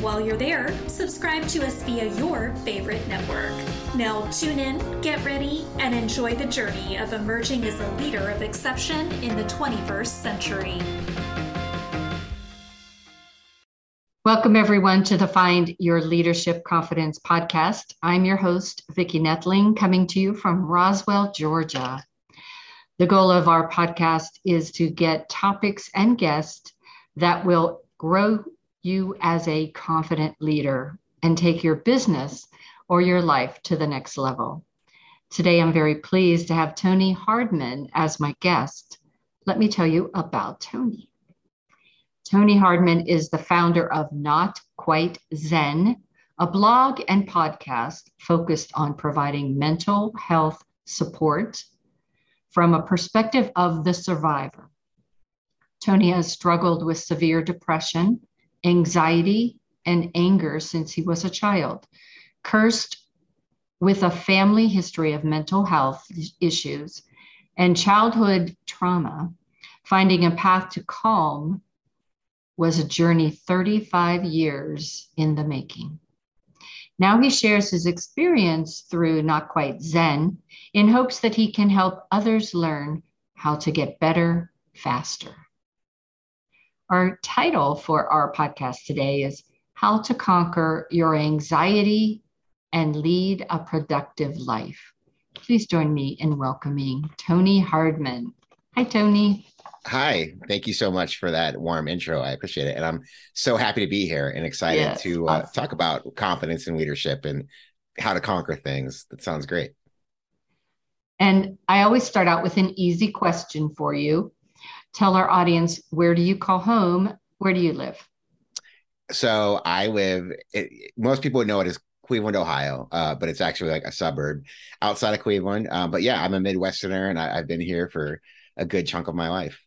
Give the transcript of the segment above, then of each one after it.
While you're there, subscribe to us via your favorite network. Now, tune in, get ready, and enjoy the journey of emerging as a leader of exception in the 21st century. Welcome, everyone, to the Find Your Leadership Confidence podcast. I'm your host, Vicki Nedling, coming to you from Roswell, Georgia. The goal of our podcast is to get topics and guests that will grow you as a confident leader and take your business or your life to the next level. Today, I'm very pleased to have Tony Hardman as my guest. Let me tell you about Tony. Tony Hardman is the founder of Not Quite Zen, a blog and podcast focused on providing mental health support from a perspective of the survivor. Tony has struggled with severe depression anxiety, and anger since he was a child, cursed with a family history of mental health issues and childhood trauma. Finding a path to calm was a journey 35 years in the making. Now he shares his experience through Not Quite Zen in hopes that he can help others learn how to get better faster. Our title for our podcast today is How to Conquer Your Anxiety and Lead a Productive Life. Please join me in welcoming Tony Hardman. Hi, Tony. Hi, thank you so much for that warm intro. I appreciate it. And I'm so happy to be here and excited yes, to uh, awesome. talk about confidence and leadership and how to conquer things. That sounds great. And I always start out with an easy question for you tell our audience where do you call home? Where do you live? So I live. It, most people would know it as Cleveland, Ohio, uh, but it's actually like a suburb outside of Cleveland. Uh, but yeah, I'm a Midwesterner, and I, have been here for a good chunk of my life.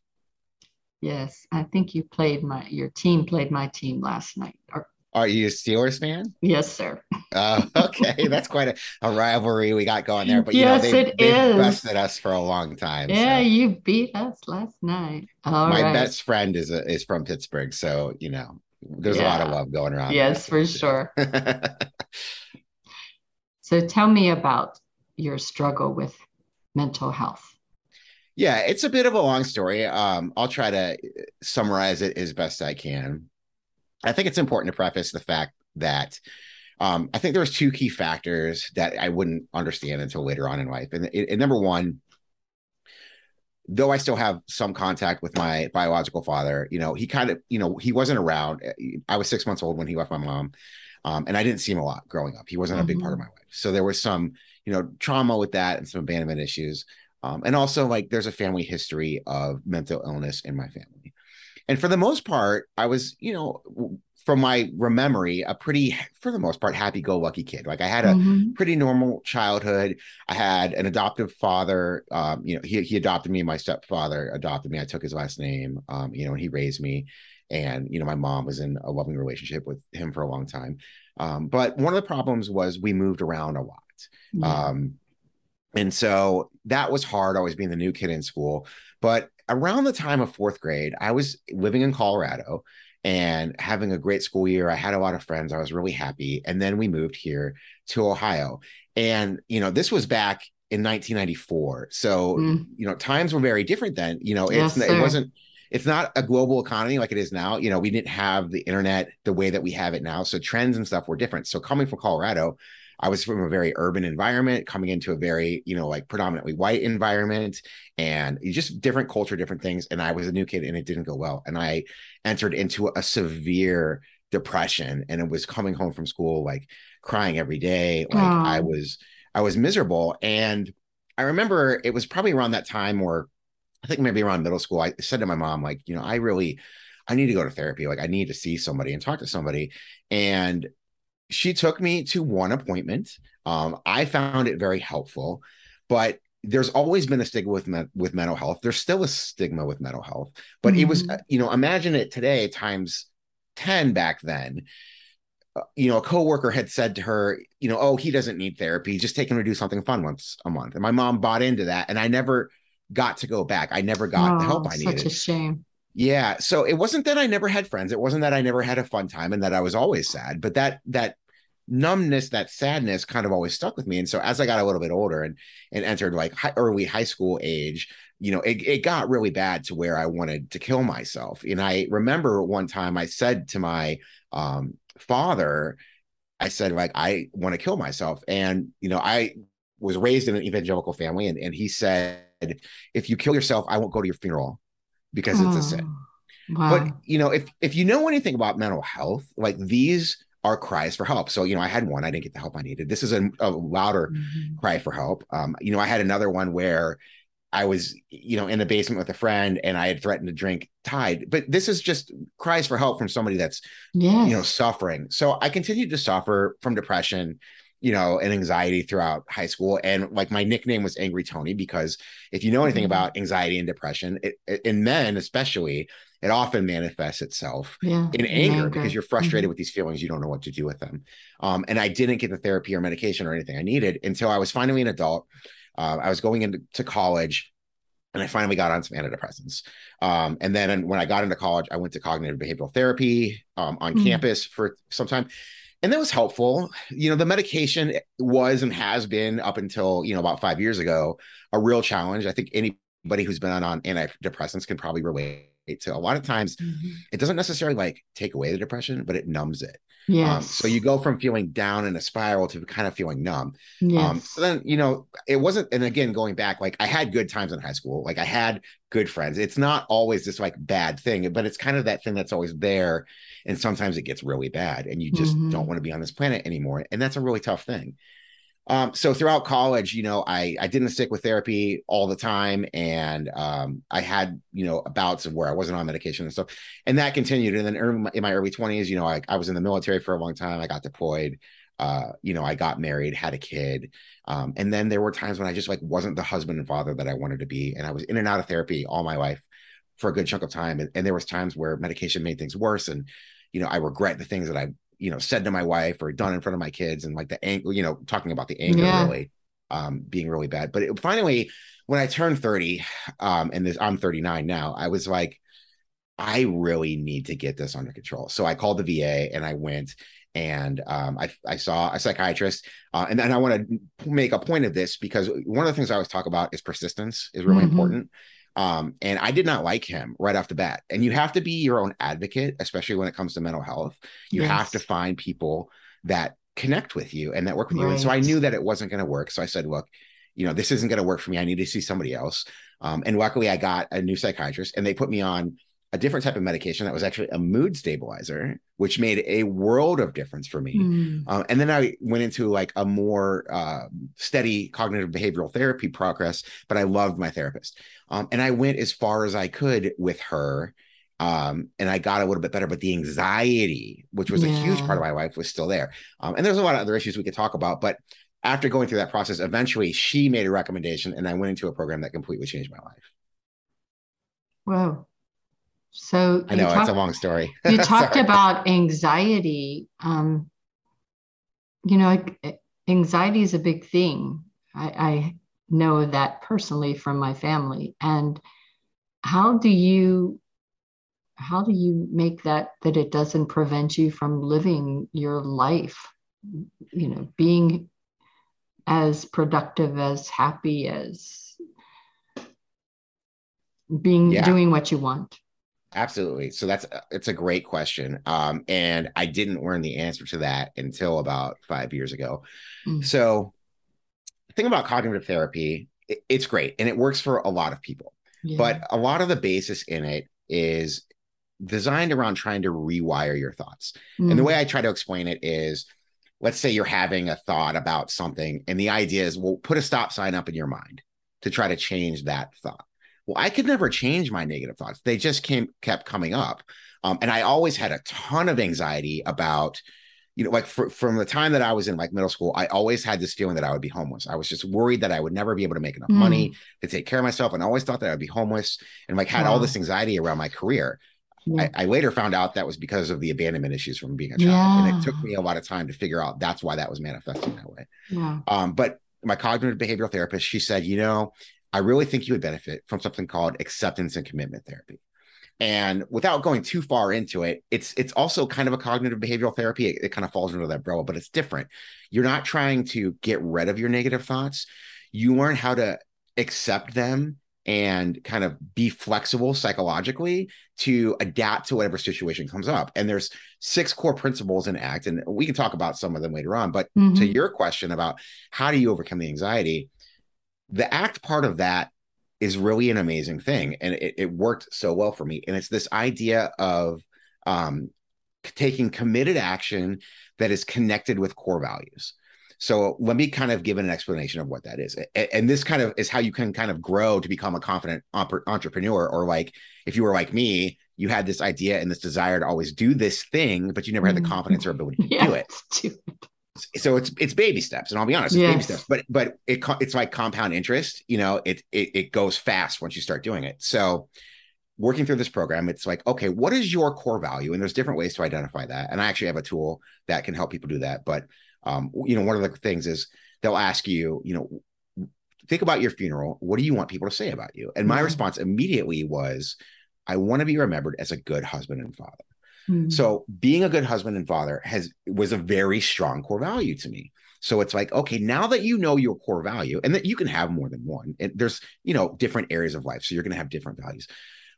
Yes, I think you played my your team played my team last night, or are you a Steelers fan? Yes, sir. uh, okay, that's quite a, a, rivalry we got going there. But yes, you know, they, it they've is. bested us for a long time. Yeah, so. you beat us last night. All My right. best friend is a, is from Pittsburgh, so you know there's yeah. a lot of love going around. Yes, for sure. so tell me about your struggle with mental health. Yeah, it's a bit of a long story. Um, I'll try to summarize it as best I can. I think it's important to preface the fact that um, I think there's two key factors that I wouldn't understand until later on in life. And, and, number one, though I still have some contact with my biological father, you know, he kind of, you know, he wasn't around. I was six months old when he left my mom. Um, and I didn't see him a lot growing up. He wasn't mm-hmm. a big part of mm-hmm. my life. So there was some, you know, trauma with that and some abandonment issues. Um, and also like there's a family history of mental illness in my family. And for the most part, I was, you know, from my memory, a pretty, for the most part, happy go lucky kid. Like I had a mm-hmm. pretty normal childhood. I had an adoptive father. Um, you know, he, he adopted me. My stepfather adopted me. I took his last name, um, you know, and he raised me. And, you know, my mom was in a loving relationship with him for a long time. Um, but one of the problems was we moved around a lot. Yeah. Um, and so that was hard, always being the new kid in school. But around the time of fourth grade, I was living in Colorado and having a great school year. I had a lot of friends. I was really happy. And then we moved here to Ohio. And, you know, this was back in 1994. So, mm. you know, times were very different then. You know, it's yes, it wasn't it's not a global economy like it is now. You know, we didn't have the internet the way that we have it now. So trends and stuff were different. So coming from Colorado, I was from a very urban environment, coming into a very, you know, like predominantly white environment and just different culture, different things. And I was a new kid and it didn't go well. And I entered into a severe depression and it was coming home from school, like crying every day. Like Aww. I was, I was miserable. And I remember it was probably around that time or I think maybe around middle school, I said to my mom, like, you know, I really, I need to go to therapy. Like I need to see somebody and talk to somebody. And she took me to one appointment. Um, I found it very helpful, but there's always been a stigma with me- with mental health. There's still a stigma with mental health, but mm-hmm. it was, mm-hmm. you know, imagine it today times 10 back then. Uh, you know, a coworker had said to her, you know, oh, he doesn't need therapy. Just take him to do something fun once a month. And my mom bought into that. And I never got to go back. I never got oh, the help I needed. Such a shame. Yeah. So it wasn't that I never had friends. It wasn't that I never had a fun time and that I was always sad, but that that numbness, that sadness kind of always stuck with me. And so as I got a little bit older and and entered like high, early high school age, you know, it, it got really bad to where I wanted to kill myself. And I remember one time I said to my um, father, I said, like, I want to kill myself. And, you know, I was raised in an evangelical family, and, and he said, if you kill yourself, I won't go to your funeral because oh, it's a sin. Wow. But you know, if if you know anything about mental health, like these are cries for help. So, you know, I had one, I didn't get the help I needed. This is a, a louder mm-hmm. cry for help. Um, you know, I had another one where I was, you know, in the basement with a friend and I had threatened to drink Tide. But this is just cries for help from somebody that's, yes. you know, suffering. So I continued to suffer from depression, you know, and anxiety throughout high school. And like my nickname was Angry Tony because if you know anything mm-hmm. about anxiety and depression, it, it, in men especially, it often manifests itself yeah, in, anger, anger, because you're frustrated mm-hmm. with these feelings. You don't know what to do with them. Um, and I didn't get the therapy or medication or anything I needed until I was finally an adult. Uh, I was going into college and I finally got on some antidepressants. Um, and then when I got into college, I went to cognitive behavioral therapy um, on mm-hmm. campus for some time. And that was helpful. You know, the medication was and has been up until, you know, about five years ago, a real challenge. I think anybody who's been on, on antidepressants can probably relate to a lot of times mm-hmm. it doesn't necessarily like take away the depression, but it numbs it. Yeah. Um, so you go from feeling down in a spiral to kind of feeling numb. Yes. Um, so then, you know, it wasn't, and again, going back, like I had good times in high school, like I had good friends. It's not always this like bad thing, but it's kind of that thing that's always there. And sometimes it gets really bad and you just mm-hmm. don't want to be on this planet anymore. And that's a really tough thing. Um, so throughout college, you know, I I didn't stick with therapy all the time, and um, I had you know bouts of where I wasn't on medication and stuff, and that continued. And then in my early twenties, you know, I, I was in the military for a long time. I got deployed. Uh, you know, I got married, had a kid, um, and then there were times when I just like wasn't the husband and father that I wanted to be, and I was in and out of therapy all my life for a good chunk of time, and, and there was times where medication made things worse, and you know, I regret the things that I you know said to my wife or done in front of my kids and like the anger you know talking about the anger yeah. really um being really bad but it, finally when i turned 30 um and this i'm 39 now i was like i really need to get this under control so i called the va and i went and um, I, I saw a psychiatrist uh, and then i want to make a point of this because one of the things i always talk about is persistence is really mm-hmm. important um, and I did not like him right off the bat. And you have to be your own advocate, especially when it comes to mental health. You yes. have to find people that connect with you and that work with right. you. And so I knew that it wasn't going to work. So I said, look, you know, this isn't going to work for me. I need to see somebody else. Um, and luckily, I got a new psychiatrist and they put me on a different type of medication that was actually a mood stabilizer, which made a world of difference for me. Mm. Um, and then I went into like a more uh, steady cognitive behavioral therapy progress, but I loved my therapist. Um, and I went as far as I could with her. Um, and I got a little bit better, but the anxiety, which was yeah. a huge part of my life, was still there. Um, and there's a lot of other issues we could talk about, but after going through that process, eventually she made a recommendation, and I went into a program that completely changed my life. Wow. So I know talk, it's a long story. you talked about anxiety. Um, you know, anxiety is a big thing. I, I know that personally from my family. And how do you how do you make that that it doesn't prevent you from living your life? You know, being as productive, as happy as being yeah. doing what you want. Absolutely. So that's uh, it's a great question. Um, and I didn't learn the answer to that until about five years ago. Mm. So the thing about cognitive therapy, it, it's great and it works for a lot of people. Yeah. But a lot of the basis in it is designed around trying to rewire your thoughts. Mm. And the way mm. I try to explain it is let's say you're having a thought about something, and the idea is, well, put a stop sign up in your mind to try to change that thought well, I could never change my negative thoughts. They just came kept coming up. Um, and I always had a ton of anxiety about you know, like for, from the time that I was in like middle school, I always had this feeling that I would be homeless. I was just worried that I would never be able to make enough mm. money to take care of myself, and I always thought that I would be homeless, and like had wow. all this anxiety around my career. Yeah. I, I, later found out that was because of the abandonment issues from being a child, yeah. and it took me a lot of time to figure out that's why that was manifesting that way. Yeah. Um, but my cognitive behavioral therapist, she said, you know, I really think you would benefit from something called acceptance and commitment therapy. And without going too far into it, it's it's also kind of a cognitive behavioral therapy. It, it kind of falls under that umbrella, but it's different. You're not trying to get rid of your negative thoughts. You learn how to accept them and kind of be flexible psychologically to adapt to whatever situation comes up. And there's six core principles in ACT, and we can talk about some of them later on. But mm-hmm. to your question about how do you overcome the anxiety, the ACT part of that is really an amazing thing. And it, it worked so well for me. And it's this idea of um, taking committed action that is connected with core values. So let me kind of give an explanation of what that is. And this kind of is how you can kind of grow to become a confident entrepreneur. Or like if you were like me, you had this idea and this desire to always do this thing, but you never had the mm-hmm. confidence or ability to yeah, do it. So it's it's baby steps, and I'll be honest, yes. baby steps. But but it it's like compound interest. You know, it, it it goes fast once you start doing it. So working through this program, it's like, okay, what is your core value? And there's different ways to identify that. And I actually have a tool that can help people do that. But um, you know, one of the things is they'll ask you, you know, think about your funeral. What do you want people to say about you? And my mm-hmm. response immediately was, I want to be remembered as a good husband and father. Mm-hmm. So being a good husband and father has was a very strong core value to me. So it's like, okay, now that you know your core value and that you can have more than one, and there's, you know, different areas of life. So you're going to have different values.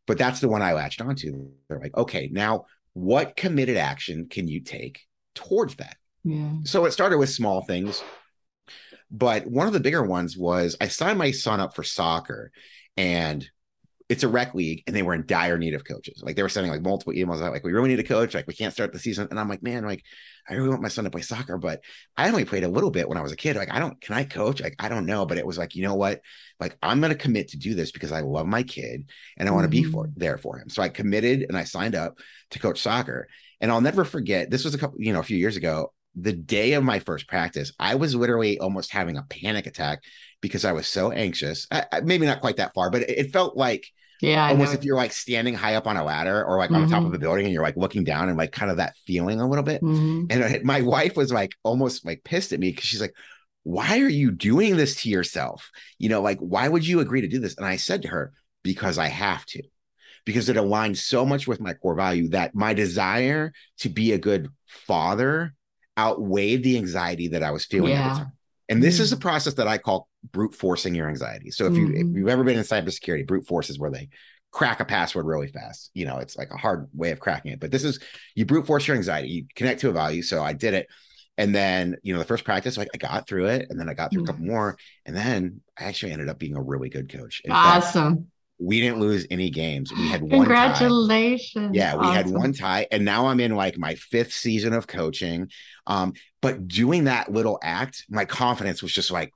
But that's the one I latched onto. They're like, okay, now what committed action can you take towards that? Yeah. So it started with small things. But one of the bigger ones was I signed my son up for soccer and it's a rec league and they were in dire need of coaches. Like they were sending like multiple emails out, like, we really need a coach. Like we can't start the season. And I'm like, man, like I really want my son to play soccer, but I only played a little bit when I was a kid. Like, I don't, can I coach? Like, I don't know. But it was like, you know what? Like, I'm going to commit to do this because I love my kid and I want to mm-hmm. be for there for him. So I committed and I signed up to coach soccer. And I'll never forget, this was a couple, you know, a few years ago the day of my first practice, I was literally almost having a panic attack because I was so anxious. I, maybe not quite that far, but it, it felt like yeah, almost if you're like standing high up on a ladder or like mm-hmm. on top of a building and you're like looking down and like kind of that feeling a little bit. Mm-hmm. And my wife was like almost like pissed at me because she's like, "Why are you doing this to yourself? You know, like why would you agree to do this?" And I said to her, "Because I have to." Because it aligns so much with my core value that my desire to be a good father outweighed the anxiety that I was feeling yeah. And this is a process that I call brute forcing your anxiety. So if you mm-hmm. if you've ever been in cybersecurity, brute force is where they crack a password really fast. You know, it's like a hard way of cracking it. But this is you brute force your anxiety. You connect to a value. So I did it. And then, you know, the first practice, like I got through it, and then I got through mm-hmm. a couple more, and then I actually ended up being a really good coach. In awesome. Fact, we didn't lose any games. We had one congratulations. Tie. Yeah, we awesome. had one tie, and now I'm in like my fifth season of coaching. Um, but doing that little act, my confidence was just like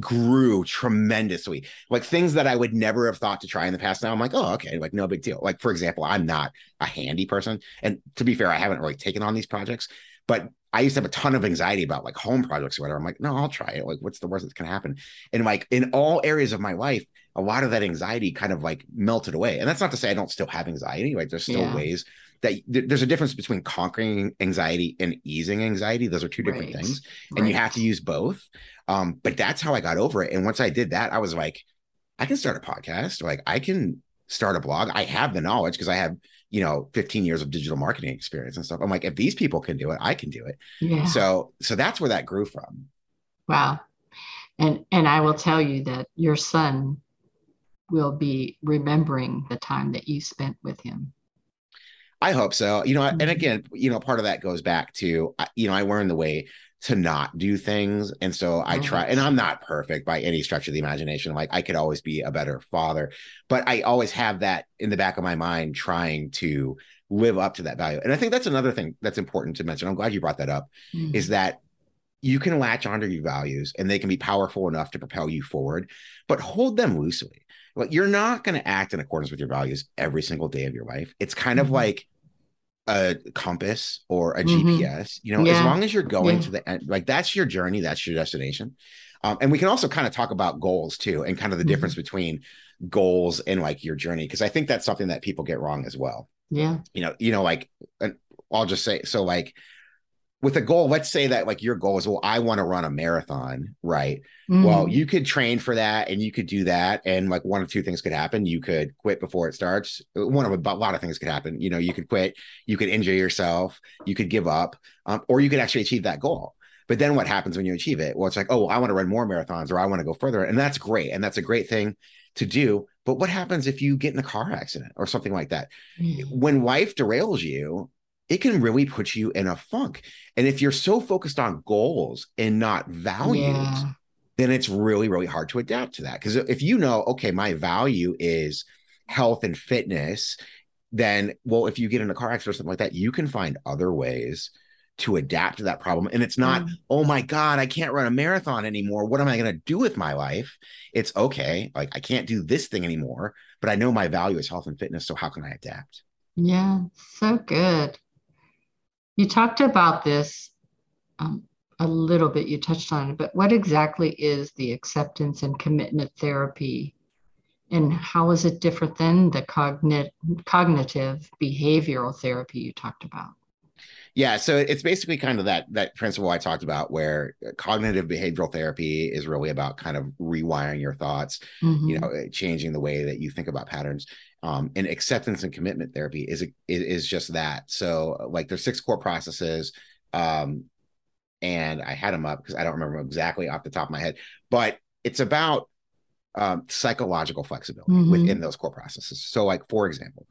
grew tremendously. Like things that I would never have thought to try in the past. Now I'm like, oh, okay, like no big deal. Like for example, I'm not a handy person, and to be fair, I haven't really taken on these projects. But I used to have a ton of anxiety about like home projects or whatever. I'm like, no, I'll try it. Like, what's the worst that's gonna happen? And like in all areas of my life, a lot of that anxiety kind of like melted away. And that's not to say I don't still have anxiety. Like there's still yeah. ways that there's a difference between conquering anxiety and easing anxiety. Those are two different right. things, and right. you have to use both. Um, but that's how I got over it. And once I did that, I was like, I can start a podcast. Like I can start a blog. I have the knowledge because I have you know 15 years of digital marketing experience and stuff. I'm like, if these people can do it, I can do it. Yeah. So so that's where that grew from. Wow. And and I will tell you that your son will be remembering the time that you spent with him. I hope so. You know, and mm-hmm. again, you know, part of that goes back to you know, I learned the way to not do things. And so I try, and I'm not perfect by any stretch of the imagination. Like I could always be a better father, but I always have that in the back of my mind trying to live up to that value. And I think that's another thing that's important to mention. I'm glad you brought that up mm-hmm. is that you can latch onto your values and they can be powerful enough to propel you forward, but hold them loosely. Like you're not going to act in accordance with your values every single day of your life. It's kind mm-hmm. of like a compass or a mm-hmm. GPS. You know, yeah. as long as you're going yeah. to the end, like that's your journey, that's your destination. Um, and we can also kind of talk about goals too, and kind of the mm-hmm. difference between goals and like your journey, because I think that's something that people get wrong as well. Yeah. You know, you know, like I'll just say so like with a goal, let's say that like your goal is, well, I want to run a marathon, right? Mm. Well, you could train for that and you could do that. And like one of two things could happen. You could quit before it starts. One of a, a lot of things could happen. You know, you could quit, you could injure yourself, you could give up, um, or you could actually achieve that goal. But then what happens when you achieve it? Well, it's like, oh, I want to run more marathons or I want to go further. And that's great. And that's a great thing to do. But what happens if you get in a car accident or something like that? Mm. When life derails you, it can really put you in a funk. And if you're so focused on goals and not values, yeah. then it's really, really hard to adapt to that. Because if you know, okay, my value is health and fitness, then, well, if you get in a car accident or something like that, you can find other ways to adapt to that problem. And it's not, mm. oh my God, I can't run a marathon anymore. What am I going to do with my life? It's okay. Like, I can't do this thing anymore, but I know my value is health and fitness. So, how can I adapt? Yeah, so good. You talked about this um, a little bit, you touched on it, but what exactly is the acceptance and commitment therapy? And how is it different than the cognit- cognitive behavioral therapy you talked about? Yeah, so it's basically kind of that that principle I talked about, where cognitive behavioral therapy is really about kind of rewiring your thoughts, mm-hmm. you know, changing the way that you think about patterns um, and acceptance and commitment therapy is is just that so like there's six core processes um, and i had them up because i don't remember exactly off the top of my head but it's about um, psychological flexibility mm-hmm. within those core processes so like for example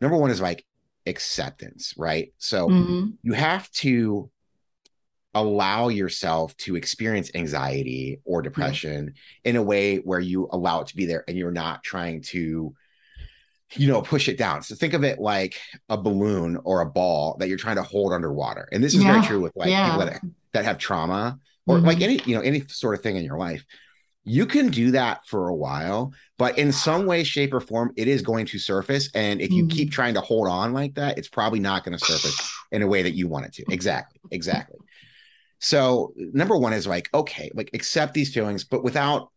number one is like acceptance right so mm-hmm. you have to allow yourself to experience anxiety or depression mm-hmm. in a way where you allow it to be there and you're not trying to you know, push it down. So think of it like a balloon or a ball that you're trying to hold underwater. And this is yeah. very true with like yeah. people that, that have trauma or mm-hmm. like any, you know, any sort of thing in your life. You can do that for a while, but in some way, shape, or form, it is going to surface. And if you mm-hmm. keep trying to hold on like that, it's probably not going to surface in a way that you want it to. Exactly. Exactly. So number one is like, okay, like accept these feelings, but without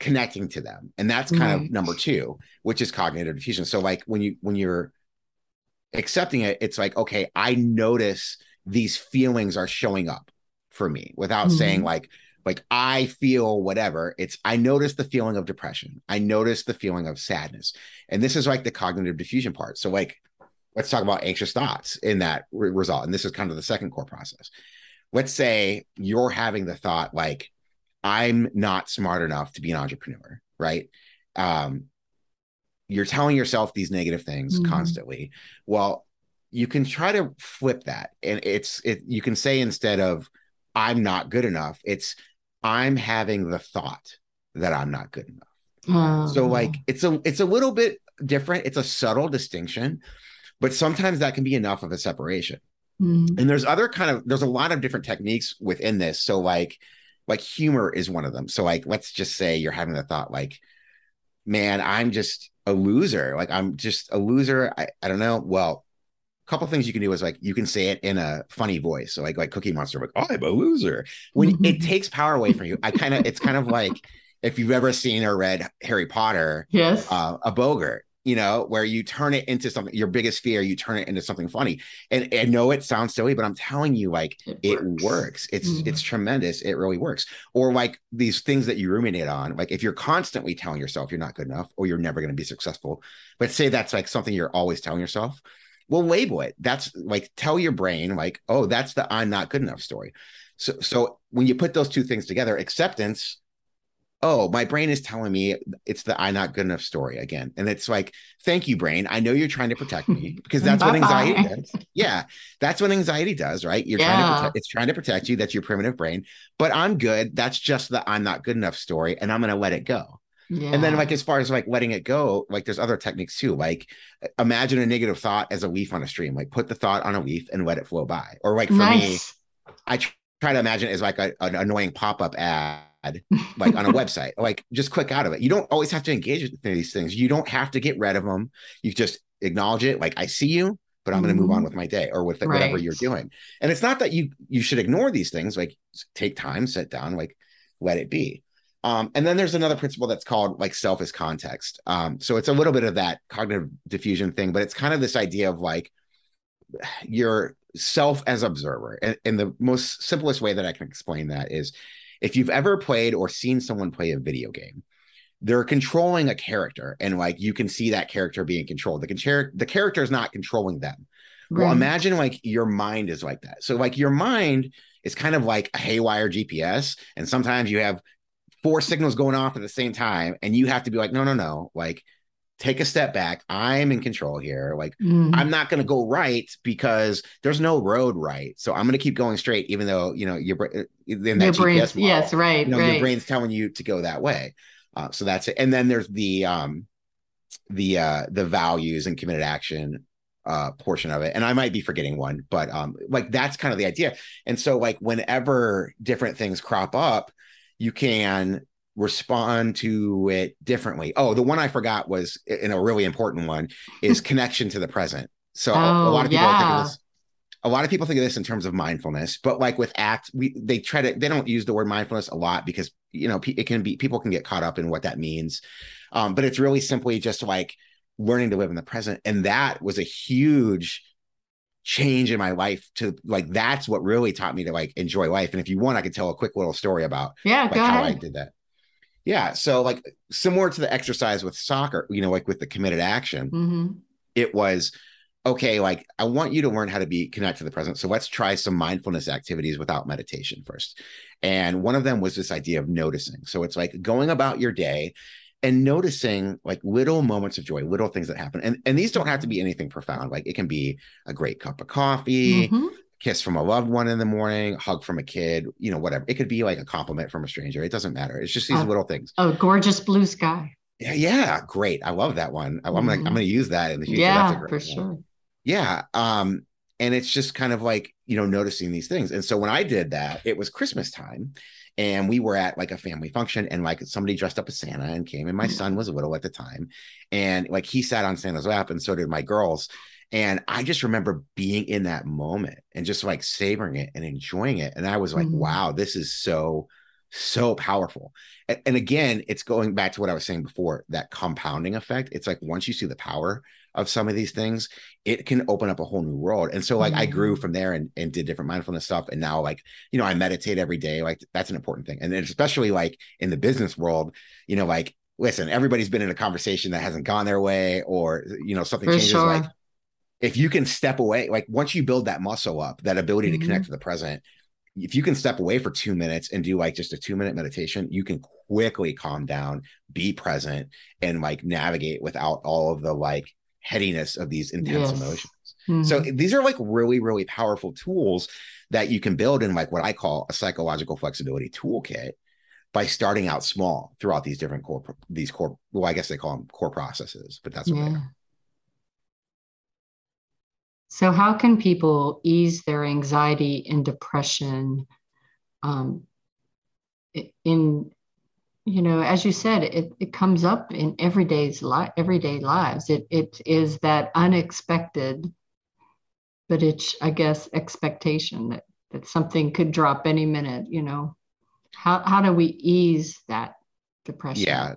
connecting to them and that's kind right. of number two which is cognitive defusion so like when you when you're accepting it it's like okay i notice these feelings are showing up for me without mm-hmm. saying like like i feel whatever it's i notice the feeling of depression i notice the feeling of sadness and this is like the cognitive defusion part so like let's talk about anxious thoughts in that re- result and this is kind of the second core process let's say you're having the thought like I'm not smart enough to be an entrepreneur, right? Um, you're telling yourself these negative things mm-hmm. constantly. Well, you can try to flip that, and it's it. You can say instead of "I'm not good enough," it's "I'm having the thought that I'm not good enough." Oh. So, like, it's a it's a little bit different. It's a subtle distinction, but sometimes that can be enough of a separation. Mm-hmm. And there's other kind of there's a lot of different techniques within this. So, like like humor is one of them. So like let's just say you're having the thought like, man, I'm just a loser. Like I'm just a loser. I, I don't know. Well, couple things you can do is like you can say it in a funny voice. So like like Cookie Monster, like, oh, I'm a loser. When mm-hmm. it takes power away from you, I kind of it's kind of like if you've ever seen or read Harry Potter, yes, uh, a Boggart you know, where you turn it into something, your biggest fear, you turn it into something funny. And I know it sounds silly, but I'm telling you, like it, it works. works. It's mm-hmm. it's tremendous. It really works. Or like these things that you ruminate on, like if you're constantly telling yourself you're not good enough or you're never going to be successful, but say that's like something you're always telling yourself, well, label it. That's like tell your brain, like, oh, that's the I'm not good enough story. So so when you put those two things together, acceptance oh, my brain is telling me it's the I'm not good enough story again. And it's like, thank you, brain. I know you're trying to protect me because that's what anxiety does. Yeah. That's what anxiety does, right? You're yeah. trying to protect, it's trying to protect you. That's your primitive brain. But I'm good. That's just the I'm not good enough story. And I'm going to let it go. Yeah. And then, like, as far as like letting it go, like, there's other techniques too. Like, imagine a negative thought as a leaf on a stream. Like, put the thought on a leaf and let it flow by. Or, like, for nice. me, I try to imagine it as like a, an annoying pop up ad like on a website like just click out of it you don't always have to engage with these things you don't have to get rid of them you just acknowledge it like i see you but I'm going to move on mm-hmm. with my day or with whatever right. you're doing. And it's not that you you should ignore these things. Like take time, sit down, like let it be. Um, and then there's another principle that's called like self as context. Um, so it's a little bit of that cognitive defusion thing, but it's kind of this idea of like your self as observer. And, and the most simplest way that I can explain that is if you've ever played or seen someone play a video game, they're controlling a character and like you can see that character being controlled. The, con- the character is not controlling them. Right. Well, imagine like your mind is like that. So like your mind is kind of like a haywire GPS, and sometimes you have four signals going off at the same time, and you have to be like, no, no, no, like take a step back. I'm in control here. Like mm. I'm not going to go right because there's no road right. So I'm going to keep going straight, even though you know your uh, in that your GPS model, yes, right, you know, right. Your brain's telling you to go that way. Uh, so that's it. And then there's the um the uh the values and committed action uh portion of it and i might be forgetting one but um like that's kind of the idea and so like whenever different things crop up you can respond to it differently. Oh the one i forgot was in a really important one is connection to the present. So oh, a, lot of people yeah. think of this a lot of people think of this in terms of mindfulness but like with act we they try to they don't use the word mindfulness a lot because you know it can be people can get caught up in what that means. Um, but it's really simply just like learning to live in the present. And that was a huge change in my life to like that's what really taught me to like enjoy life and if you want i could tell a quick little story about yeah like, how i did that yeah so like similar to the exercise with soccer you know like with the committed action mm-hmm. it was okay, like I want you to learn how to be connect to the present. So let's try some mindfulness activities without meditation first. And one of them was this idea of noticing. So it's like going about your day and noticing like little moments of joy, little things that happen. And and these don't have to be anything profound. Like it can be a great cup of coffee, mm-hmm. kiss from a loved one in the morning, hug from a kid, you know, whatever. It could be like a compliment from a stranger. It doesn't matter. It's just these uh, little things. Oh, gorgeous blue sky. Yeah, yeah, great. I love that one. I'm mm-hmm. like, I'm gonna use that in the future. Yeah, for one. sure yeah um and it's just kind of like you know noticing these things and so when i did that it was christmas time and we were at like a family function and like somebody dressed up as santa and came and my mm. son was a little at the time and like he sat on santa's lap and so did my girls and i just remember being in that moment and just like savoring it and enjoying it and i was like mm-hmm. wow this is so so powerful and, and again it's going back to what i was saying before that compounding effect it's like once you see the power of some of these things, it can open up a whole new world. And so like mm-hmm. I grew from there and, and did different mindfulness stuff. And now like, you know, I meditate every day. Like that's an important thing. And then especially like in the business world, you know, like listen, everybody's been in a conversation that hasn't gone their way or you know, something For changes. Sure. Like if you can step away, like once you build that muscle up, that ability mm-hmm. to connect to the present, if you can step away for two minutes and do like just a two minute meditation, you can quickly calm down, be present, and like navigate without all of the like headiness of these intense yes. emotions. Mm-hmm. So these are like really, really powerful tools that you can build in like what I call a psychological flexibility toolkit by starting out small throughout these different core these core well I guess they call them core processes, but that's what yeah. they are. So how can people ease their anxiety and depression um, in you know, as you said, it, it comes up in everyday's li- everyday lives. It it is that unexpected, but it's I guess expectation that that something could drop any minute. You know, how how do we ease that depression? Yeah.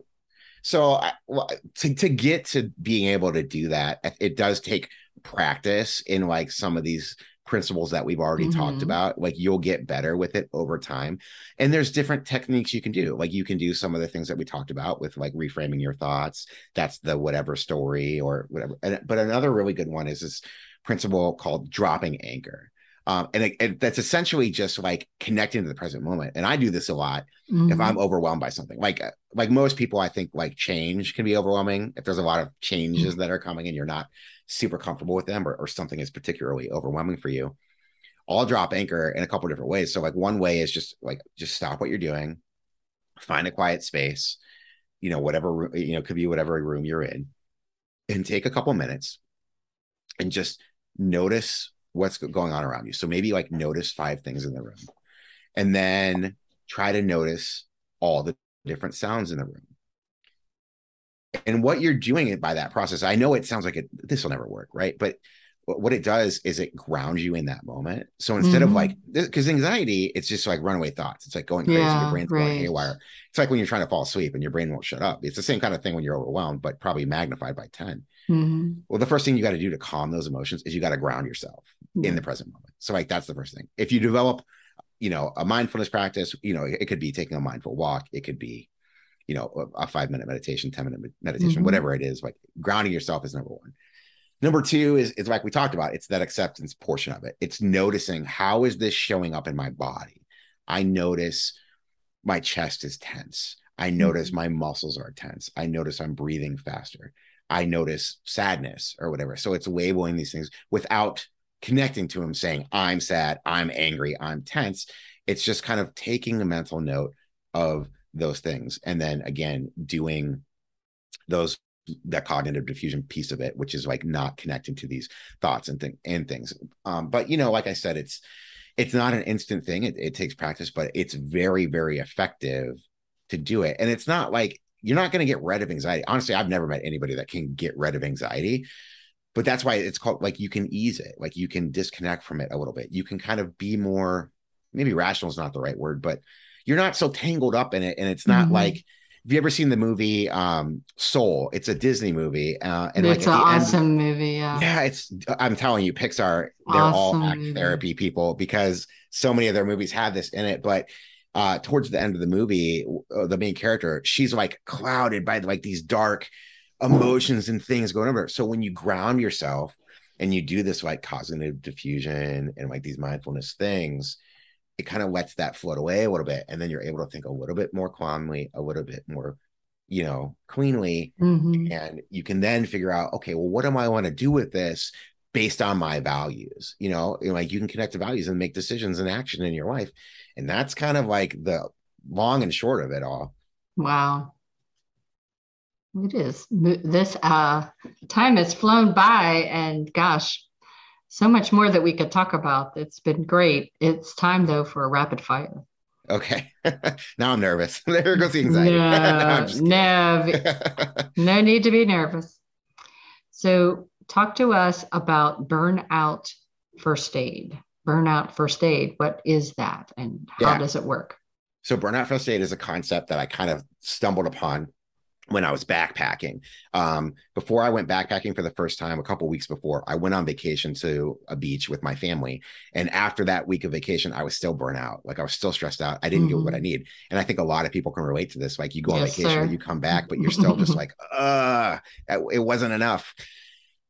So well, to to get to being able to do that, it does take practice in like some of these principles that we've already mm-hmm. talked about like you'll get better with it over time. And there's different techniques you can do. Like you can do some of the things that we talked about with like reframing your thoughts. That's the whatever story or whatever. And, but another really good one is this principle called dropping anchor um, and, it, it, that's essentially just like connecting to the present moment and i do this a lot mm-hmm. if i'm overwhelmed by something like uh, like most people i think like change can be overwhelming if there's a lot of changes mm-hmm. that are coming and you're not super comfortable with them or, or something is particularly overwhelming for you i'll drop anchor in a couple different ways so like one way is just like just stop what you're doing find a quiet space you know whatever you know could be whatever room you're in and take a couple minutes and just notice what's going on around you so maybe like notice five things in the room and then try to notice all the different sounds in the room and what you're doing it by that process i know it sounds like it this will never work right but what it does is it grounds you in that moment. So instead mm-hmm. of like, because anxiety, it's just like runaway thoughts. It's like going crazy. Yeah, your brain's right. going haywire. It's like when you're trying to fall asleep and your brain won't shut up. It's the same kind of thing when you're overwhelmed, but probably magnified by 10. Mm-hmm. Well, the first thing you got to do to calm those emotions is you got to ground yourself mm-hmm. in the present moment. So, like, that's the first thing. If you develop, you know, a mindfulness practice, you know, it could be taking a mindful walk, it could be, you know, a, five minute meditation, 10 minute meditation, mm-hmm. whatever it is, like grounding yourself is number one. Number two is, is like we talked about, it's that acceptance portion of it. It's noticing how is this showing up in my body? I notice my chest is tense. I notice mm-hmm. my muscles are tense. I notice I'm breathing faster. I notice sadness or whatever. So it's labeling these things without connecting to him saying, I'm sad, I'm angry, I'm tense. It's just kind of taking a mental note of those things. And then again, doing those that cognitive defusion piece of it, which is like not connecting to these thoughts and, th- and things. Um, but you know, like I said, it's it's not an instant thing. It, it takes practice, but it's very, very effective to do it. And it's not like you're not going to get rid of anxiety. Honestly, I've never met anybody that can get rid of anxiety. But that's why it's called like you can ease it, like you can disconnect from it a little bit. You can kind of be more, maybe rational is not the right word, but you're not so tangled up in it. And it's not mm-hmm. like have you ever seen the movie um, Soul? It's a Disney movie, uh, and it's like an awesome end, movie. Yeah, yeah. It's I'm telling you, Pixar. They're awesome all act movie. therapy people because so many of their movies have this in it. But uh, towards the end of the movie, uh, the main character, she's like clouded by like these dark emotions and things going over. So when you ground yourself and you do this like cognitive defusion and like these mindfulness things, it kind of lets that float away a little bit and then you're able to think a little bit more calmly a little bit more you know cleanly mm-hmm. and you can then figure out okay well what am i want to do with this based on my values you know like you can connect to values and make decisions and action in your life and that's kind of like the long and short of it all wow it is this uh time has flown by and gosh so much more that we could talk about. It's been great. It's time though for a rapid fire. Okay. now I'm nervous. there goes the anxiety. No, no, no need to be nervous. So talk to us about burnout first aid. Burnout first aid. What is that and how yeah. does it work? So burnout first aid is a concept that I kind of stumbled upon when I was backpacking. Um, before I went backpacking for the first time, a couple weeks before, I went on vacation to a beach with my family. And after that week of vacation, I was still burnt out. Like I was still stressed out. I didn't mm-hmm. get what I mm-hmm. need. And I think a lot of people can relate to this. Like you go on yes, vacation and you come back, but you're still just like, uh, it wasn't enough.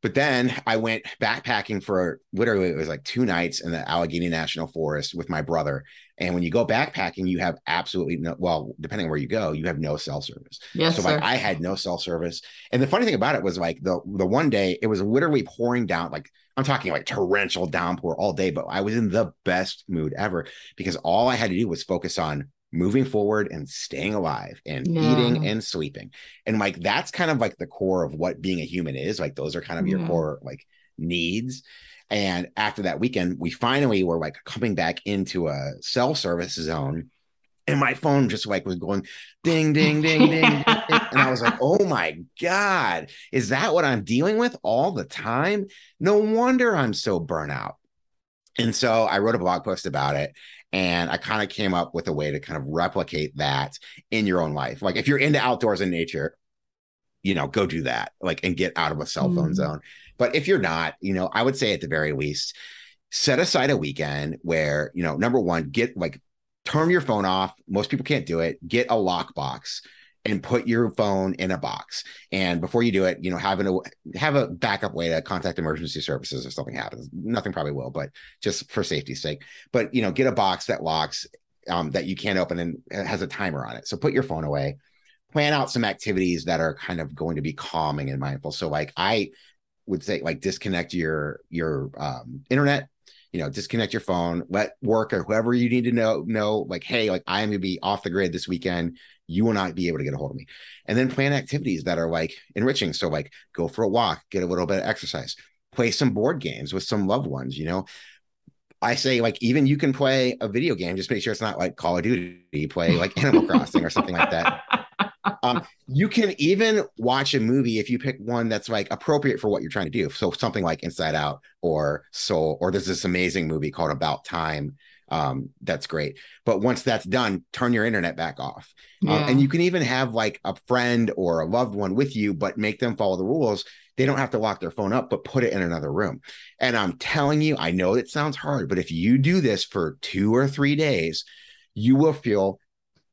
But then I went backpacking for literally it was like two nights in the Allegheny National Forest with my brother. And when you go backpacking, you have absolutely no well, depending where you go, you have no cell service. Yes. So like. I had no cell service. And the funny thing about it was like the the one day it was literally pouring down, like I'm talking like torrential downpour all day, but I was in the best mood ever because all I had to do was focus on moving forward and staying alive and yeah. eating and sleeping. And like that's kind of like the core of what being a human is. Like those are kind of yeah. your mm-hmm. core like needs. And after that weekend, we finally were like coming back into a cell service zone. And my phone just like was going ding, ding, ding, ding, ding. And I was like, oh my God, is that what I'm dealing with all the time? No wonder I'm so burnt out. And so I wrote a blog post about it. And I kind of came up with a way to kind of replicate that in your own life. Like if you're into outdoors and nature, you know, go do that, like, and get out of a cell phone mm. zone. But if you're not, you know, I would say at the very least, set aside a weekend where, you know, number one, get like turn your phone off. Most people can't do it. Get a lockbox and put your phone in a box. And before you do it, you know, having a have a backup way to contact emergency services if something happens. Nothing probably will, but just for safety's sake. But you know, get a box that locks um, that you can't open and has a timer on it. So put your phone away. Plan out some activities that are kind of going to be calming and mindful. So like I would say, like disconnect your your um, internet you know disconnect your phone let work or whoever you need to know know like hey like i'm gonna be off the grid this weekend you will not be able to get a hold of me and then plan activities that are like enriching so like go for a walk get a little bit of exercise play some board games with some loved ones you know I say like even you can play a video game, just make sure it's not like Call of Duty, play like Animal Crossing or something like that. um, you can even watch a movie if you pick one that's like appropriate for what you're trying to do. So something like Inside Out or Soul, or there's this amazing movie called About Time. Um, that's great. But once that's done, turn your internet back off. Yeah. Um, and you can even have like a friend or a loved one with you, but make them follow the rules. They don't have to lock their phone up, but put it in another room. And I'm telling you, I know it sounds hard, but if you do this for two or three days, you will feel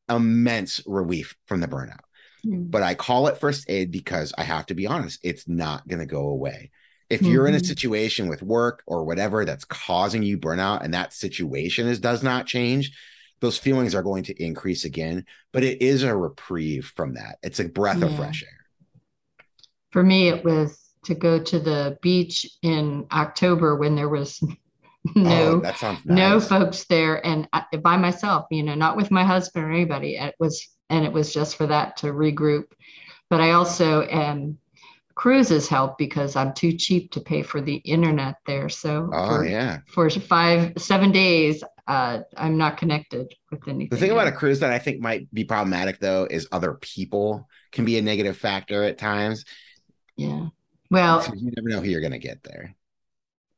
immense relief from the burnout. Mm. But I call it first aid because I have to be honest, it's not going to go away. If you're mm-hmm. in a mm-hmm. situation with work or whatever that's causing you burnout and that situation is does not change, those feelings are going to increase again, but it is a reprieve from that. It's a breath yeah. of fresh air. For me, it was to go to the beach in October when there was no oh, that sounds nice. no folks there and I, by myself you know not with my husband or anybody it was and it was just for that to regroup but i also am cruises help because i'm too cheap to pay for the internet there. So oh for, yeah. for five seven days uh, i'm not connected with anything the thing about a cruise that i think might be problematic though is other people can be a negative factor at times. Yeah. Well so you never know who you're going to get there.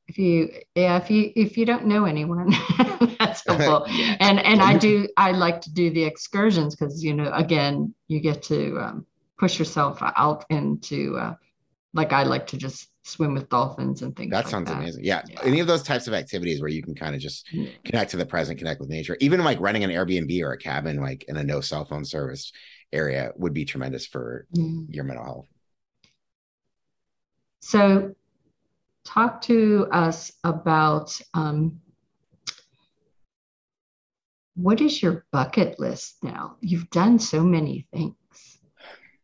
if you yeah if you if you don't know anyone that's helpful. Yeah. and and i do i like to do the excursions because you know again you get to um, push yourself out into uh, like i like to just swim with dolphins and things that like sounds that. amazing yeah. yeah. any of those types of activities where you can kind of just connect to the present connect with nature even like renting an airbnb or a cabin like in a no cell phone service area would be tremendous for your mental health so talk to us about um, what is your bucket list now? You've done so many things.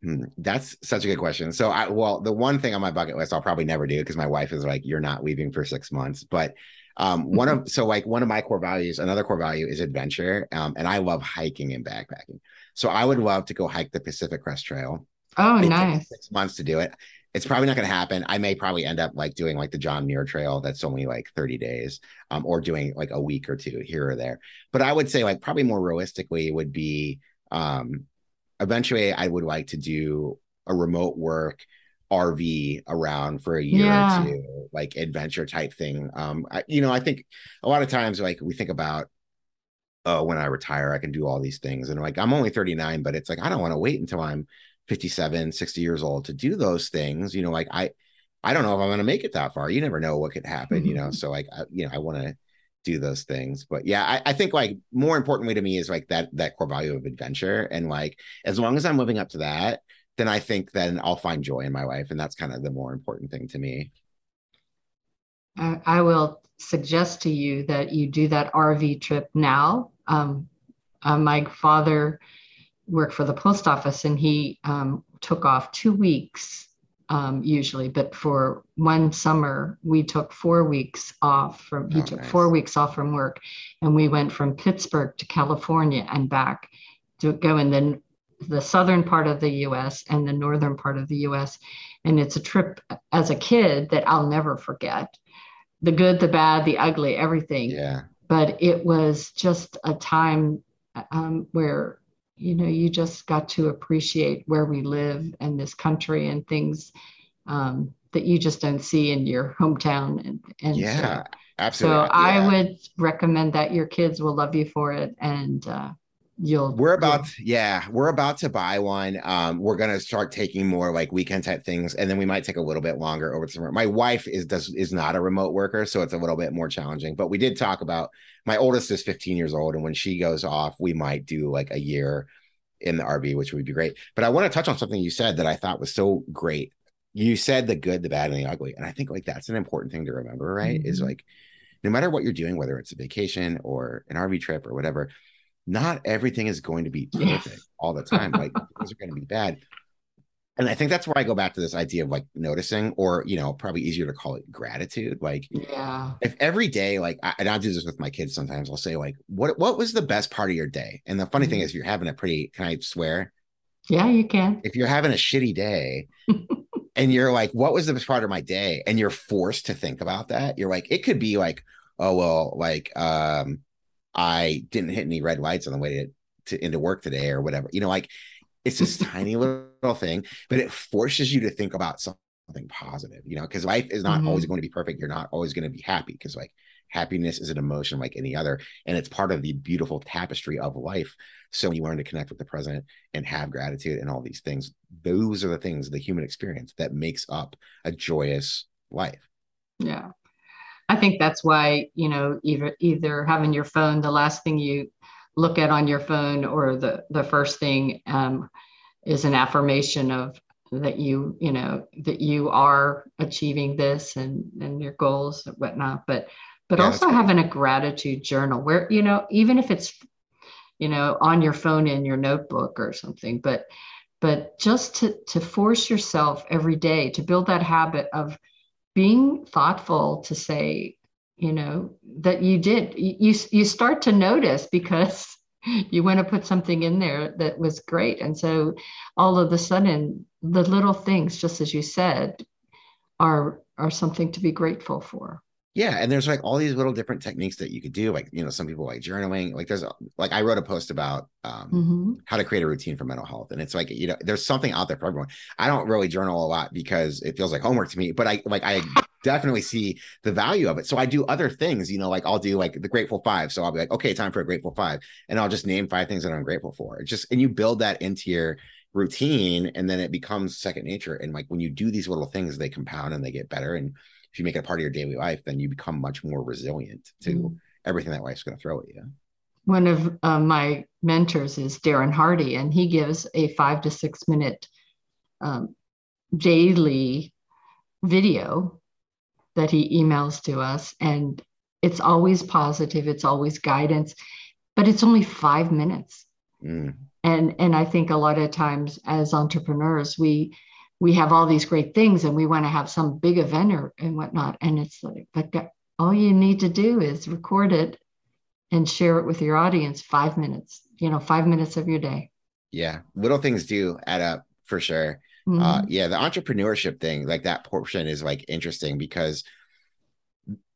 Hmm, that's such a good question. So, I well, the one thing on my bucket list I'll probably never do because my wife is like, "You're not leaving for six months." But um, one of so like one of my core values, another core value is adventure, um, and I love hiking and backpacking. So I would love to go hike the Pacific Crest Trail. Oh, nice! Six months to do it it's probably not going to happen. I may probably end up like doing like the John Muir Trail that's only like 30 days, um, or doing like a week or two here or there. But I would say like probably more realistically would be um, eventually I would like to do a remote work RV around for a year yeah. or two, like adventure type thing. Um, I, you know, I think a lot of times like we think about oh, when I retire, I can do all these things. And like, I'm only 39, but it's like, I don't want to wait until I'm 57 60 years old to do those things you know like i i don't know if i'm going to make it that far you never know what could happen you know mm-hmm. so like I, you know i want to do those things. But yeah I, I think like more importantly to me is like that that core value of adventure. And like as long as i'm living up to that then i think then i'll find joy in my life. And that's kind of the more important thing to me. I, I will suggest to you that you do that rv trip now. Um, uh, my father worked for the post office and he um, took off two weeks um, usually, but for one summer we took four weeks off from. He oh, took nice. four weeks off from work, and we went from Pittsburgh to California and back to go in the the southern part of the U.S. and the northern part of the U.S. And it's a trip as a kid that I'll never forget. The good, the bad, the ugly, everything. Yeah. But it was just a time um, where you know you just got to appreciate where we live and this country and things um, that you just don't see in your hometown. And, and yeah so, absolutely. So yeah. i would recommend that your kids will love you for it. And uh, you'll we're about you'll... yeah we're about to buy one. Um we're gonna start taking more like weekend type things and then we might take a little bit longer over the summer. My wife is does is not a remote worker so it's a little bit more challenging but we did talk about my oldest is 15 years old and when she goes off we might do like a year in the rv which would be great. But i want to touch on something you said that i thought was so great. You said the good the bad and the ugly and i think like that's an important thing to remember right? Mm-hmm. is like no matter what you're doing whether it's a vacation or an rv trip or whatever not everything is going to be perfect all the time. Like things are going to be bad. And I think that's where I go back to this idea of like noticing, or you know, probably easier to call it gratitude. Like, yeah, if every day, like, I, and I do this with my kids sometimes. I'll say like, "What what was the best part of your day?" And the funny mm-hmm. thing is, if you're having a pretty. Can I swear? Yeah, you can. If you're having a shitty day, and you're like, "What was the best part of my day?" and you're forced to think about that, you're like, it could be like, "Oh well, like, um, I didn't hit any red lights on the way to, to into work today or whatever. You know, like It's this tiny little thing, but it forces you to think about something positive, you know, because life is not mm-hmm. always going to be perfect. You're not always going to be happy because like happiness is an emotion like any other and it's part of the beautiful tapestry of life so you learn to connect with the present and have gratitude and all these things those are the things the human experience that makes up a joyous life yeah i think that's why you know either either having your phone the last thing you look at on your phone or the the first thing um, is an affirmation of that you you know that you are achieving this and and your goals and whatnot. But but yeah, also having a gratitude journal where you know even if it's you know on your phone in your notebook or something but but just to to force yourself every day to build that habit of being thoughtful to say you know that you did you you start to notice because you want to put something in there that was great. And so all of a sudden the little things just as you said are are something to be grateful for yeah and there's like all these little different techniques that you could do like you know some people like journaling like there's like i wrote a post about um, mm-hmm. how to create a routine for mental health and it's like you know there's something out there for everyone. I don't really journal a lot because it feels like homework to me but i like i definitely see the value of it. So i do other things you know like i'll do like the grateful five. So i'll be like okay time for a grateful five and i'll just name five things that i'm grateful for. It's just and you build that into your routine and then it becomes second nature and like when you do these little things they compound and they get better and if you make it a part of your daily life, then you become much more resilient to mm everything that life's going to throw at you. One of uh, my mentors is Darren Hardy, and he gives a five to six minute um, daily video that he emails to us. And it's always positive, it's always guidance, but it's only five minutes. Mm. And, and I think a lot of times as entrepreneurs, we we have all these great things and we want to have some big event or and whatnot. And it's like, but all you need to do is record it and share it with your audience five minutes, you know, five minutes of your day. Yeah. Little things do add up for sure. Uh, mm-hmm. Uh, yeah. The entrepreneurship thing, like that portion is like interesting because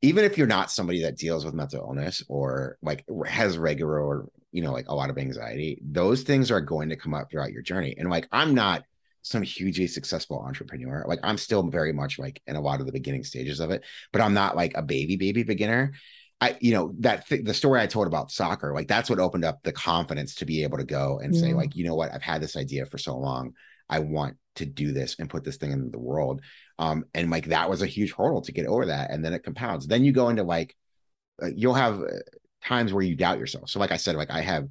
even if you're not somebody that deals with mental illness or like has regular or, you know, like a lot of anxiety, those things are going to come up throughout your journey. And like, I'm not, some hugely successful entrepreneur. Like I'm still very much like in a lot of the beginning stages of it, but I'm not like a baby baby beginner. I, you know, that th- the story I told about soccer, like that's what opened up the confidence to be able to go and yeah. say, like, you know what, I've had this idea for so long. I want to do this and put this thing in the world. Um, and like that was a huge hurdle to get over that. And then it compounds. Then you go into like, uh, you'll have uh, times where you doubt yourself. So, like I said, like I have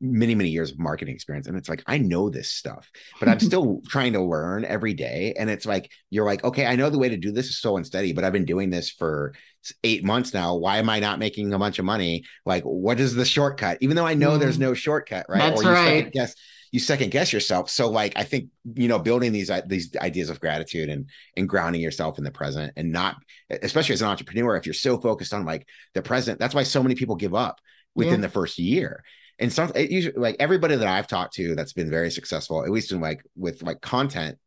many many years of marketing experience and it's like i know this stuff but i'm still trying to learn every day and it's like you're like okay i know the way to do this is so unsteady but i've been doing this for eight months now why am i not making a bunch of money like what is the shortcut even though i know mm. there's no shortcut right That's or you right. second guess you second guess yourself so like i think you know building these these ideas of gratitude and and grounding yourself in the present and not especially as an entrepreneur if you're so focused on like the present that's why so many people give up within yeah. the first year and some it usually like everybody that I've talked to that's been very successful, at least in like with like content,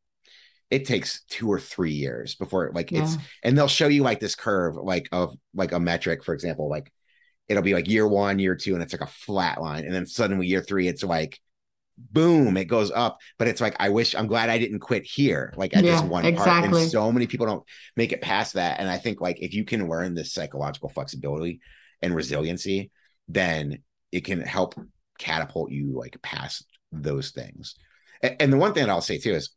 it takes two or three years before like yeah. it's and they'll show you like this curve like of like a metric, for example, like it'll be like year one, year two, and it's like a flat line, and then suddenly year three, it's like boom, it goes up. But it's like I wish I'm glad I didn't quit here, like at yeah, this one exactly. part. And so many people don't make it past that. And I think like if you can learn this psychological flexibility and resiliency, then it can help catapult you like past those things. And, and the one thing that I'll say too is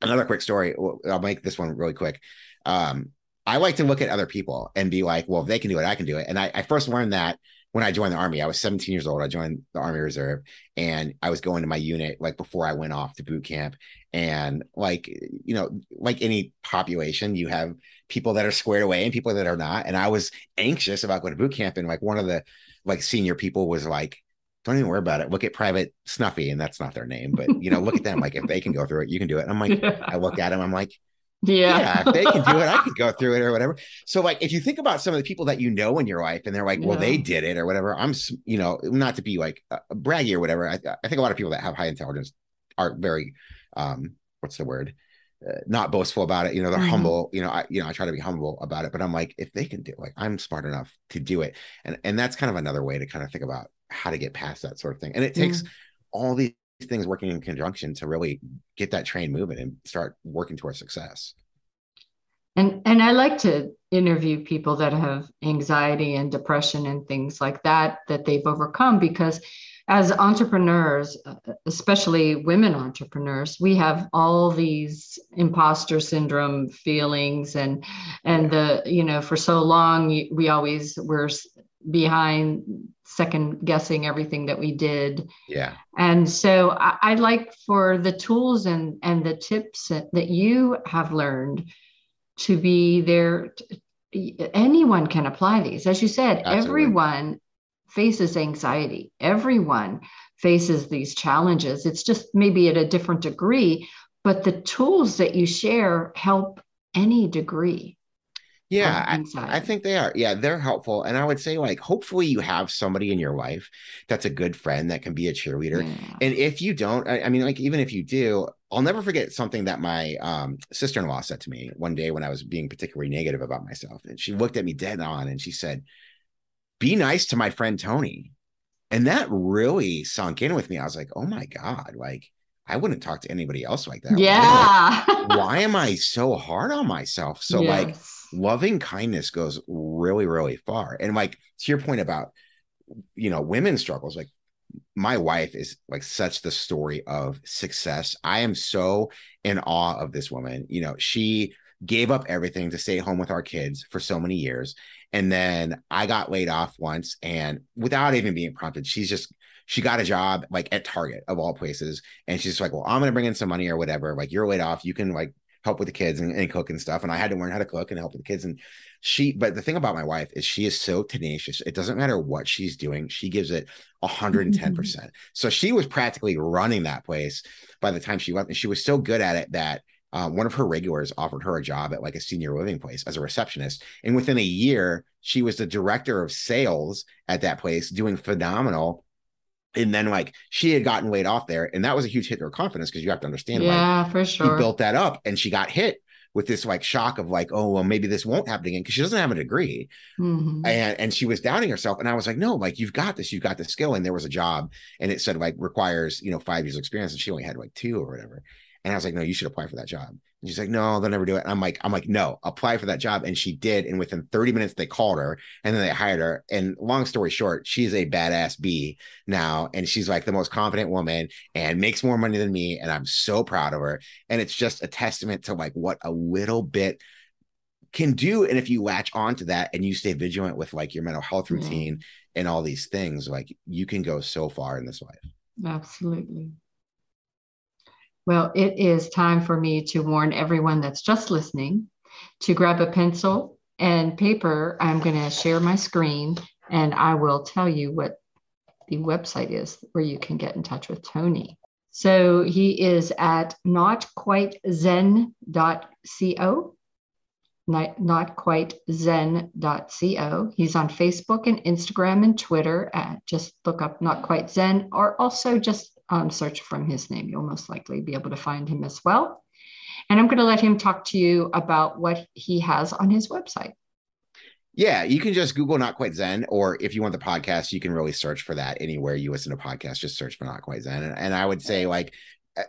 another quick story. I'll make this one really quick. Um, I like to look at other people and be like, well, if they can do it, I can do it. And I, I first learned that when I joined the army. I was 17 years old. I joined the Army Reserve and I was going to my unit like before I went off to boot camp. And like, you know, like any population, you have people that are squared away and people that are not. And I was anxious about going to boot camp. And like one of the like senior people was like, don't even worry about it. Look at Private Snuffy, and that's not their name, but you know, look at them. Like if they can go through it, you can do it. And I'm like, yeah. I look at him, I'm like, yeah. yeah, if they can do it, I can go through it or whatever. So, like, if you think about some of the people that you know in your life, and they're like, well, yeah. they did it or whatever. I'm, you know, not to be like uh, braggy or whatever. I, I think a lot of people that have high intelligence are very, um, what's the word? Uh, not boastful about it. You know, they're mm-hmm. humble. You know, I you know I try to be humble about it, but I'm like, if they can do it, like I'm smart enough to do it, and and that's kind of another way to kind of think about how to get past that sort of thing. And it takes all these things working in conjunction to really get that train moving and start working towards success. And and I like to interview people that have anxiety and depression and things like that that they've overcome because as entrepreneurs, especially women entrepreneurs, we have all these imposter syndrome feelings and and the you know for so long we always were behind second guessing everything that we did. Yeah. And so I, I like for the tools and and the tips that, you have learned to be there. anyone can apply these. As you said, Absolutely. everyone faces anxiety. Everyone faces these challenges. It's just maybe at a different degree, but the tools that you share help any degree. Yeah, I, I, think they are. Yeah, they're helpful. And I would say, like, hopefully you have somebody in your life that's a good friend that can be a cheerleader. Yeah. And if you don't, I, I, mean, like, even if you do, I'll never forget something that my um, sister in law said to me one day when I was being particularly negative about myself. And she looked at me dead on and she said, Be nice to my friend Tony. And that really sunk in with me. I was like, Oh my God, like, I wouldn't talk to anybody else like that. Yeah. Why, why am I so hard on myself? So, yes. like, loving kindness goes really, really far. And like to your point about, you know, women's struggles, like my wife is like such the story of success. I am so in awe of this woman. You know, she gave up everything to stay home with our kids for so many years. And then I got laid off once and without even being prompted, she's just she got a job like at Target of all places. And she's like, Well, I'm gonna bring in some money or whatever. Like you're laid off. You can like help with the kids and, and, cook and stuff. And I had to learn how to cook and help with the kids. And she, but the thing about my wife is she is so tenacious. It doesn't matter what she's doing, she gives it 110%. percent so she was practically running that place by the time she left. And she was so good at it that uh, one of her regulars offered her a job at like a senior living place as a receptionist. And within a year, she was the director of sales at that place, doing phenomenal and then like she had gotten laid off there and that was a huge hit to her confidence because you have to understand yeah like, for sure. she built that up and she got hit with this like shock of like oh well maybe this won't happen again because she doesn't have a degree. Mm-hmm. and and she was doubting herself and i was like no like you've got this you've got the skill and there was a job and it said like requires you know five years of experience and she only had like two or whatever and I was like, no, you should apply for that job. And she's like, no, they'll never do it. And I'm like, I'm like, no, apply for that job. And she did. And within 30 minutes, they called her and then they hired her. And long story short, she's a badass bee now. And she's like the most confident woman and makes more money than me. And I'm so proud of her. And it's just a testament to like what a little bit can do. And if you latch onto that and you stay vigilant with like your mental health mm-hmm. routine yeah. and all these things, like you can go so far in this life. Absolutely. Well, it is time for me to warn everyone that's just listening to grab a pencil and paper. I'm going to share my screen and I will tell you what the website is where you can get in touch with Tony. So he is at notquitezen.co. Not, notquitezen.co. He's on Facebook and Instagram and Twitter at just look up Not Quite Zen or also just um, search from his name. You'll most likely be able to find him as well. And I'm going to let him talk to you about what he has on his website. Yeah, you can just Google Not Quite Zen, or if you want the podcast, you can really search for that anywhere you listen to podcasts. Just search for Not Quite Zen, and, and I would say like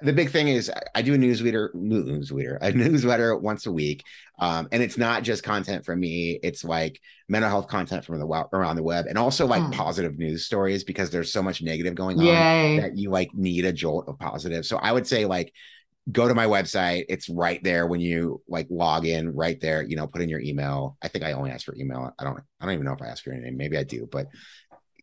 the big thing is I do a newsletter, newsletter, a newsletter once a week, um, and it's not just content from me. It's like mental health content from the around the web, and also like hmm. positive news stories because there's so much negative going Yay. on that you like need a jolt of positive. So I would say like go to my website. It's right there when you like log in, right there. You know, put in your email. I think I only ask for email. I don't. I don't even know if I ask for your name. Maybe I do, but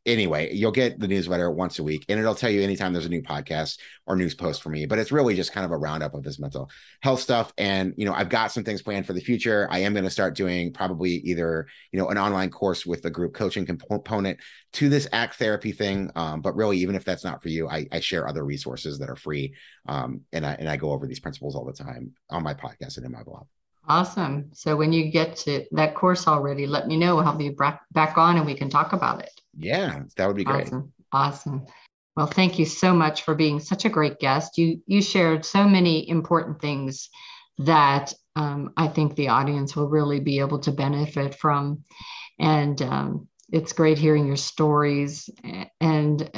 anyway, you'll get the newsletter once a week and it'll tell you anytime there's a new podcast or news post for me. But it's really just kind of a roundup of this mental health stuff. And, you know, I've got some things planned for the future. I am going to start doing probably either, you know, an online course with the group coaching component to this ACT therapy thing. Um, but really, even if that's not for you, I, I share other resources that are free. Um, and I, and I go over these principles all the time on my podcast and in my blog. Awesome. So when you get to that course already, let me know. I'll be back on and we can talk about it. Yeah, that would be great. Awesome. Awesome. Well, thank you so much for being such a great guest. You you shared so many important things that um, I think the audience will really be able to benefit from, and um, it's great hearing your stories. And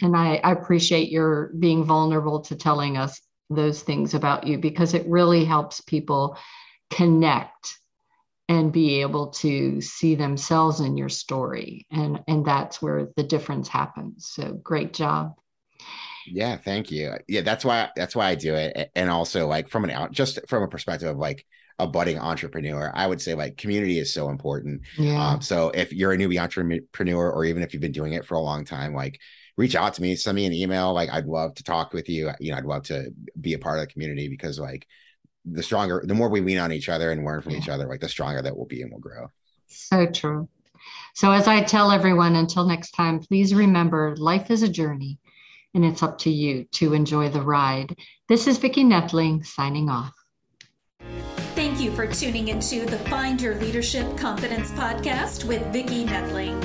And I, I appreciate your being vulnerable to telling us those things about you because it really helps people connect and be able to see themselves in your story. And and that's where the difference happens. So great job. Yeah thank you. Yeah that's why that's why i do it. And also like from an out just from a perspective of like a budding entrepreneur i would say like community is so important. Yeah. Um, so if you're a newbie entrepreneur or even if you've been doing it for a long time like reach out to me send me an email. Like i'd love to talk with you. You know i'd love to be a part of the community because like the stronger, the more we lean on each other and learn from yeah. each other, like the stronger that we'll be and we'll grow. So true. So, as I tell everyone, until next time, please remember life is a journey and it's up to you to enjoy the ride. This is Vicki Nedling signing off. Thank you for tuning into the Find Your Leadership Confidence podcast with Vicki Nedling